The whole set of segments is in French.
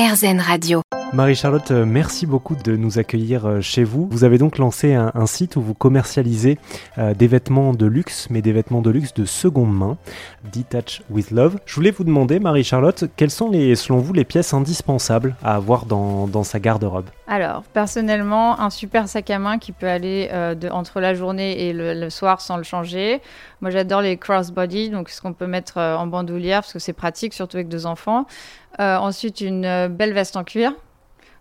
RZN Radio. Marie-Charlotte, euh, merci beaucoup de nous accueillir euh, chez vous. Vous avez donc lancé un, site où vous commercialisez euh, des vêtements de luxe, mais des vêtements de luxe de seconde main, Detach with Love. Je voulais vous demander, Marie-Charlotte, quelles sont selon vous les pièces indispensables à avoir dans, sa garde-robe? Alors, personnellement, un super sac à main qui peut aller de, entre la journée et le, soir sans le changer. Moi, j'adore les crossbody, donc ce qu'on peut mettre en bandoulière parce que c'est pratique, surtout avec deux enfants. Ensuite, une belle veste en cuir.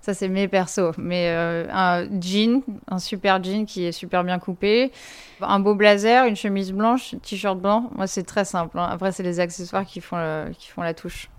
Ça, c'est mes persos. Mais euh, un jean, un super jean qui est super bien coupé. Un beau blazer, une chemise blanche, t-shirt blanc. Moi, c'est très simple. hein. Après, c'est les accessoires qui font, qui font la touche.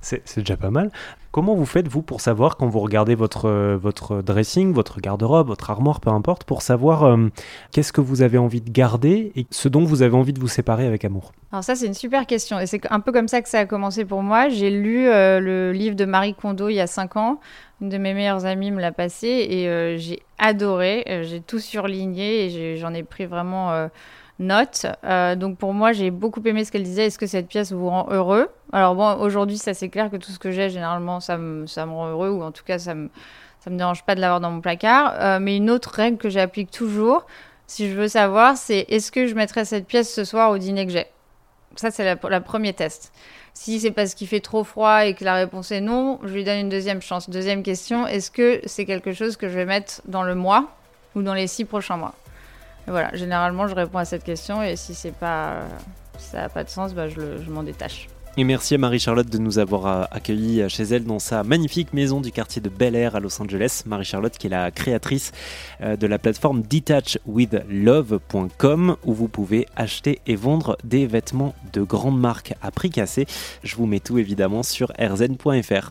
C'est déjà pas mal. Comment vous faites, vous, pour savoir, quand vous regardez votre, euh, votre dressing, votre garde-robe, votre armoire, peu importe, pour savoir euh, qu'est-ce que vous avez envie de garder et ce dont vous avez envie de vous séparer avec amour? Alors ça, c'est une super question. Et c'est un peu comme ça que ça a commencé pour moi. J'ai lu euh, le livre de Marie Kondo il y a cinq ans. Une de mes meilleures amies me l'a passé et j'ai adoré. J'ai tout surligné et j'en ai pris vraiment note. Donc pour moi, j'ai beaucoup aimé ce qu'elle disait. Est-ce que cette pièce vous rend heureux? Alors bon, aujourd'hui, ça c'est clair que tout ce que j'ai, généralement, ça me, rend heureux ou en tout cas, ça me, me dérange pas de l'avoir dans mon placard. Euh, mais une autre règle que j'applique toujours, si je veux savoir, c'est est-ce que je mettrai cette pièce ce soir au dîner que j'ai? Ça, c'est la, premier test. Si c'est parce qu'il fait trop froid et que la réponse est non, je lui donne une deuxième chance. Deuxième question, est-ce que c'est quelque chose que je vais mettre dans le mois ou dans les six prochains mois? Voilà, généralement, je réponds à cette question et si c'est pas, euh, ça n'a pas de sens, bah, je m'en détache. Et merci à Marie-Charlotte de nous avoir euh, accueillis euh, chez elle dans sa magnifique maison du quartier de Bel Air à Los Angeles. Marie-Charlotte qui est la créatrice euh, de la plateforme detachwithlove.com où vous pouvez acheter et vendre des vêtements de grande marque à prix cassé. Je vous mets tout évidemment sur rzn.fr.